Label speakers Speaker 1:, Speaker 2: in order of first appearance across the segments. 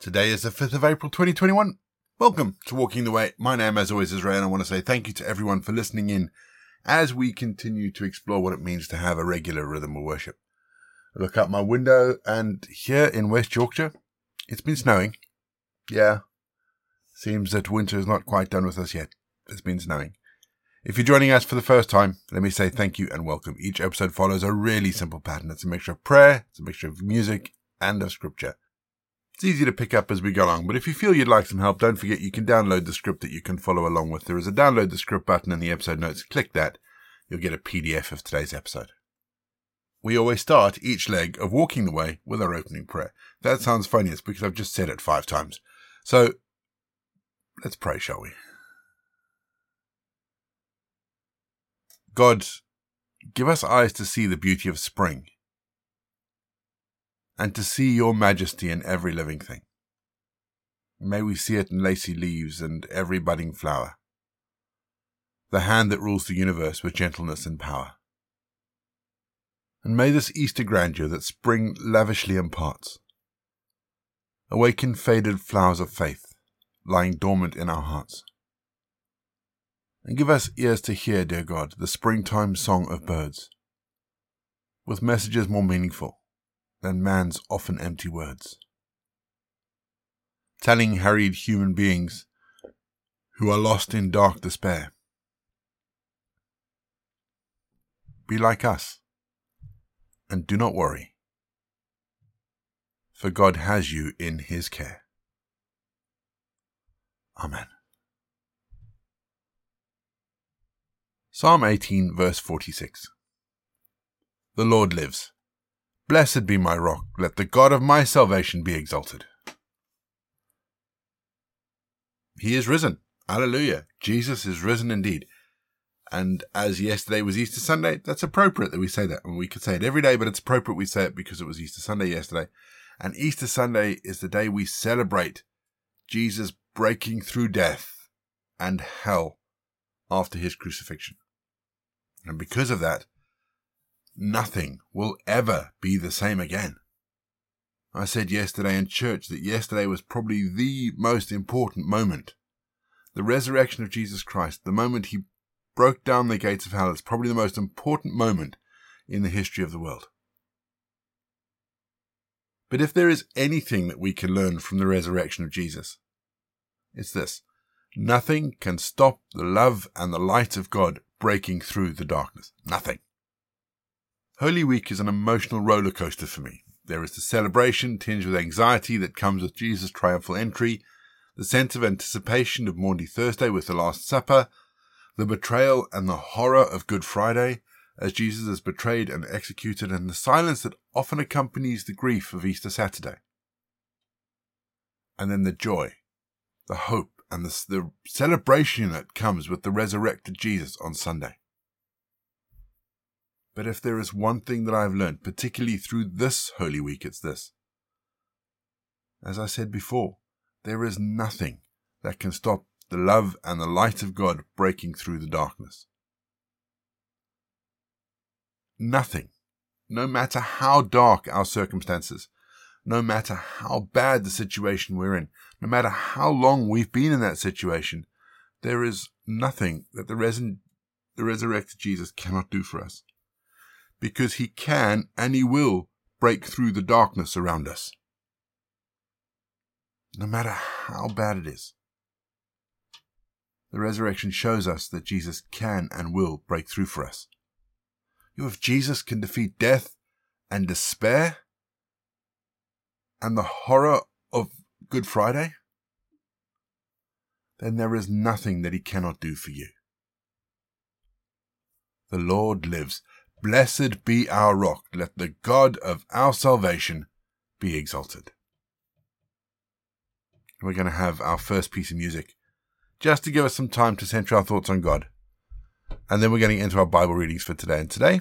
Speaker 1: Today is the 5th of April 2021. Welcome to Walking the Way. My name, as always, is Ray, and I want to say thank you to everyone for listening in as we continue to explore what it means to have a regular rhythm of worship. I look out my window, and here in West Yorkshire, it's been snowing. Yeah, seems that winter is not quite done with us yet. It's been snowing. If you're joining us for the first time, let me say thank you and welcome. Each episode follows a really simple pattern. It's a mixture of prayer, it's a mixture of music, and of scripture. It's easy to pick up as we go along, but if you feel you'd like some help, don't forget you can download the script that you can follow along with. There is a download the script button in the episode notes. Click that. You'll get a PDF of today's episode. We always start each leg of walking the way with our opening prayer. That sounds funny. It's because I've just said it five times. So let's pray, shall we? God, give us eyes to see the beauty of spring and to see your majesty in every living thing. May we see it in lacy leaves and every budding flower, the hand that rules the universe with gentleness and power. And may this Easter grandeur that spring lavishly imparts awaken faded flowers of faith lying dormant in our hearts. And give us ears to hear, dear God, the springtime song of birds, with messages more meaningful than man's often empty words. Telling harried human beings who are lost in dark despair Be like us, and do not worry, for God has you in his care. Amen. Psalm 18, verse 46. The Lord lives. Blessed be my rock. Let the God of my salvation be exalted. He is risen. Alleluia. Jesus is risen indeed. And as yesterday was Easter Sunday, that's appropriate that we say that. And we could say it every day, but it's appropriate we say it because it was Easter Sunday yesterday. And Easter Sunday is the day we celebrate Jesus breaking through death and hell after his crucifixion. And because of that, nothing will ever be the same again. I said yesterday in church that yesterday was probably the most important moment. The resurrection of Jesus Christ, the moment he broke down the gates of hell, is probably the most important moment in the history of the world. But if there is anything that we can learn from the resurrection of Jesus, it's this. Nothing can stop the love and the light of God breaking through the darkness. Nothing. Holy Week is an emotional roller coaster for me. There is the celebration tinged with anxiety that comes with Jesus' triumphal entry, the sense of anticipation of Maundy Thursday with the Last Supper, the betrayal and the horror of Good Friday as Jesus is betrayed and executed, and the silence that often accompanies the grief of Easter Saturday. And then the joy, the hope, and the, the celebration that comes with the resurrected Jesus on Sunday. But if there is one thing that I've learned, particularly through this Holy Week, it's this. As I said before, there is nothing that can stop the love and the light of God breaking through the darkness. Nothing, no matter how dark our circumstances, no matter how bad the situation we're in, no matter how long we've been in that situation, there is nothing that the, res- the resurrected Jesus cannot do for us because he can and he will break through the darkness around us. No matter how bad it is. The resurrection shows us that Jesus can and will break through for us. If Jesus can defeat death and despair and the horror of Good Friday, then there is nothing that he cannot do for you. The Lord lives. Blessed be our rock. Let the God of our salvation be exalted. We're going to have our first piece of music just to give us some time to center our thoughts on God. And then we're getting into our Bible readings for today. And today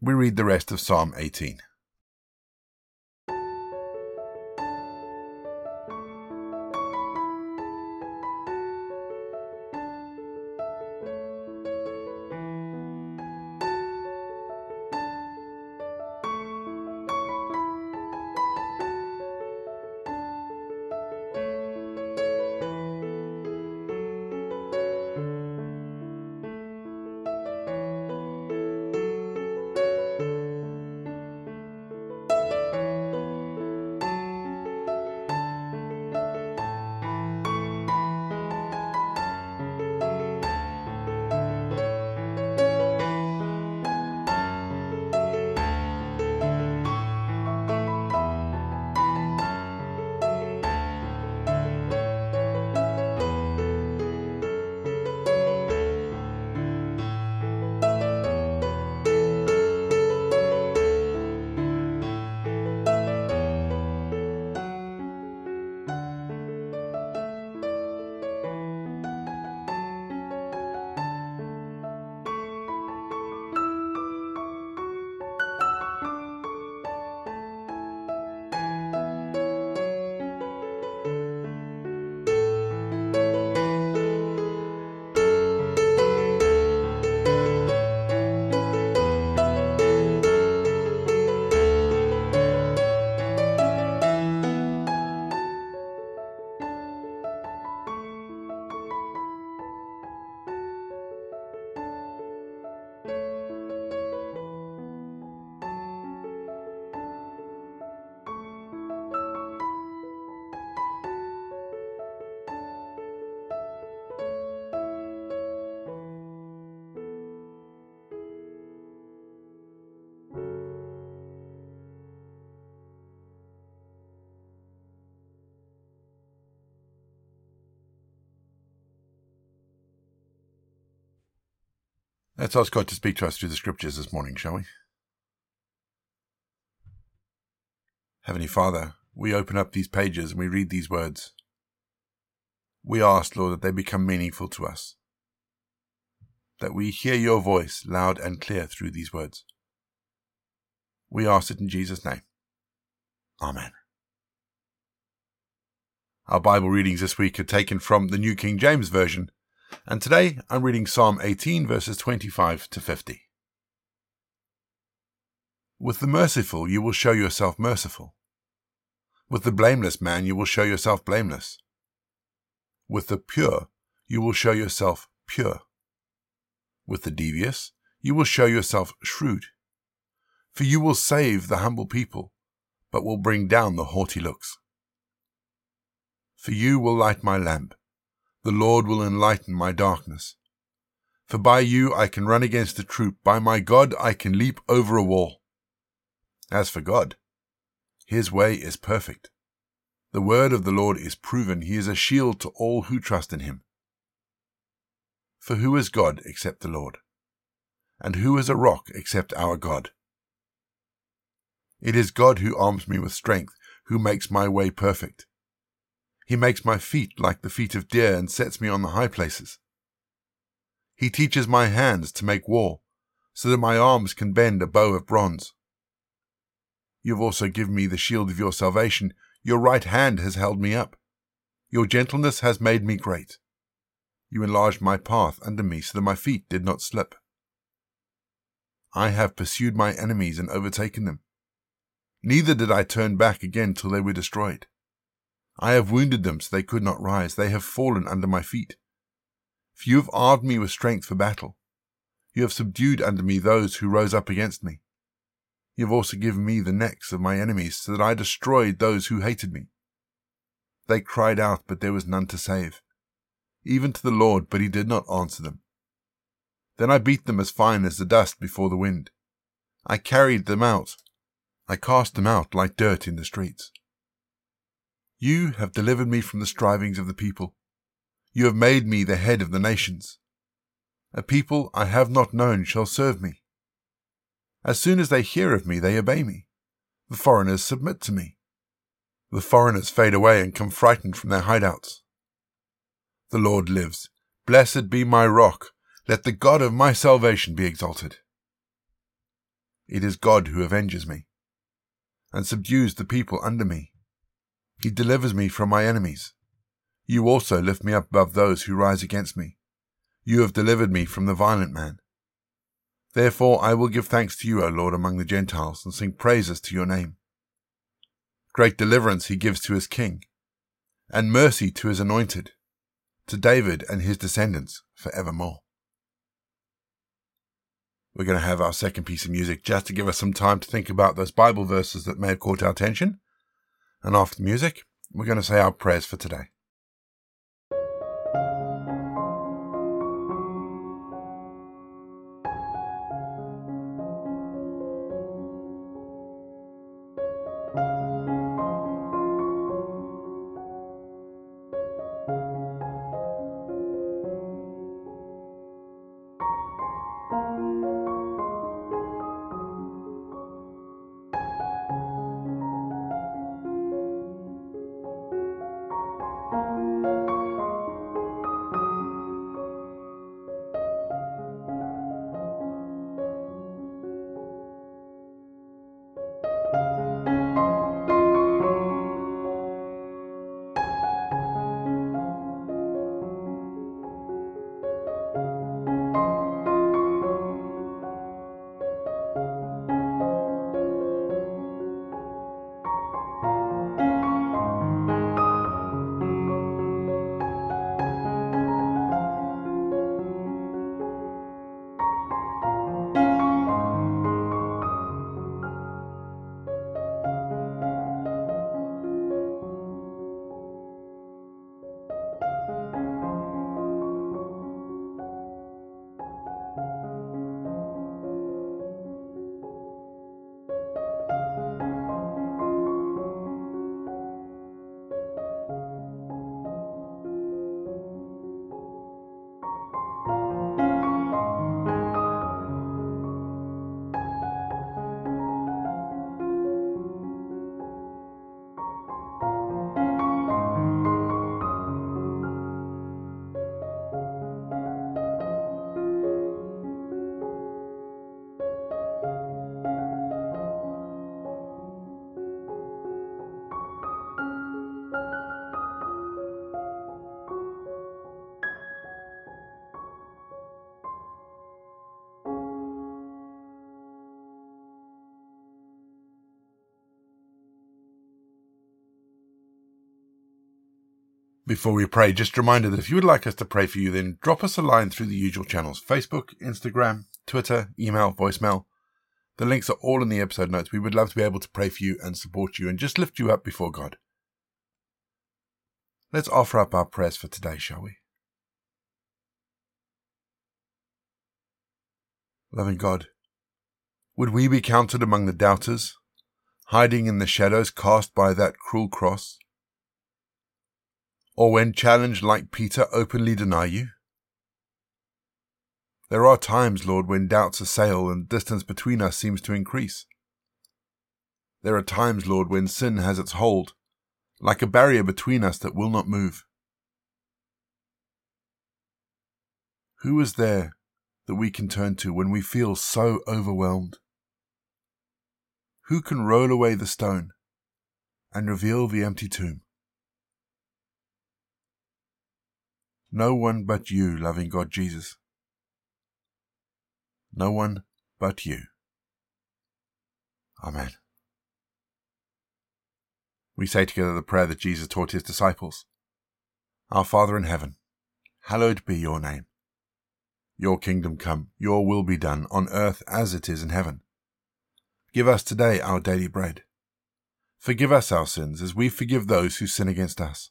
Speaker 1: we read the rest of Psalm 18. Let's ask God to speak to us through the scriptures this morning, shall we? Heavenly Father, we open up these pages and we read these words. We ask, Lord, that they become meaningful to us, that we hear your voice loud and clear through these words. We ask it in Jesus' name. Amen. Our Bible readings this week are taken from the New King James Version, and today I'm reading Psalm 18, verses 25 to 50. With the merciful you will show yourself merciful. With the blameless man you will show yourself blameless. With the pure you will show yourself pure. With the devious you will show yourself shrewd. For you will save the humble people, but will bring down the haughty looks. For you will light my lamp. The Lord will enlighten my darkness. For by you I can run against a troop. By my God I can leap over a wall. As for God, his way is perfect. The word of the Lord is proven. He is a shield to all who trust in him. For who is God except the Lord? And who is a rock except our God? It is God who arms me with strength, who makes my way perfect. He makes my feet like the feet of deer and sets me on the high places. He teaches my hands to make war, so that my arms can bend a bow of bronze. You have also given me the shield of your salvation. Your right hand has held me up. Your gentleness has made me great. You enlarged my path under me so that my feet did not slip. I have pursued my enemies and overtaken them. Neither did I turn back again till they were destroyed. I have wounded them so they could not rise. They have fallen under my feet. For you have armed me with strength for battle. You have subdued under me those who rose up against me. You have also given me the necks of my enemies, so that I destroyed those who hated me. They cried out, but there was none to save, even to the Lord, but he did not answer them. Then I beat them as fine as the dust before the wind. I carried them out. I cast them out like dirt in the streets. You have delivered me from the strivings of the people. You have made me the head of the nations. A people I have not known shall serve me. As soon as they hear of me, they obey me. The foreigners submit to me. The foreigners fade away and come frightened from their hideouts. The Lord lives. Blessed be my rock. Let the God of my salvation be exalted. It is God who avenges me and subdues the people under me. He delivers me from my enemies. You also lift me up above those who rise against me. You have delivered me from the violent man. Therefore I will give thanks to you, O Lord, among the Gentiles, and sing praises to your name. Great deliverance he gives to his king, and mercy to his anointed, to David and his descendants for evermore. We're going to have our second piece of music just to give us some time to think about those Bible verses that may have caught our attention. And after the music, we're going to say our prayers for today. Before we pray, just a reminder that if you would like us to pray for you, then drop us a line through the usual channels Facebook, Instagram, Twitter, email, voicemail. The links are all in the episode notes. We would love to be able to pray for you and support you and just lift you up before God. Let's offer up our prayers for today, shall we? Loving God, would we be counted among the doubters, hiding in the shadows cast by that cruel cross? Or when challenged like Peter openly deny you? There are times, Lord, when doubts assail and distance between us seems to increase. There are times, Lord, when sin has its hold, like a barrier between us that will not move. Who is there that we can turn to when we feel so overwhelmed? Who can roll away the stone and reveal the empty tomb? No one but you, loving God Jesus. No one but you. Amen. We say together the prayer that Jesus taught his disciples Our Father in heaven, hallowed be your name. Your kingdom come, your will be done on earth as it is in heaven. Give us today our daily bread. Forgive us our sins as we forgive those who sin against us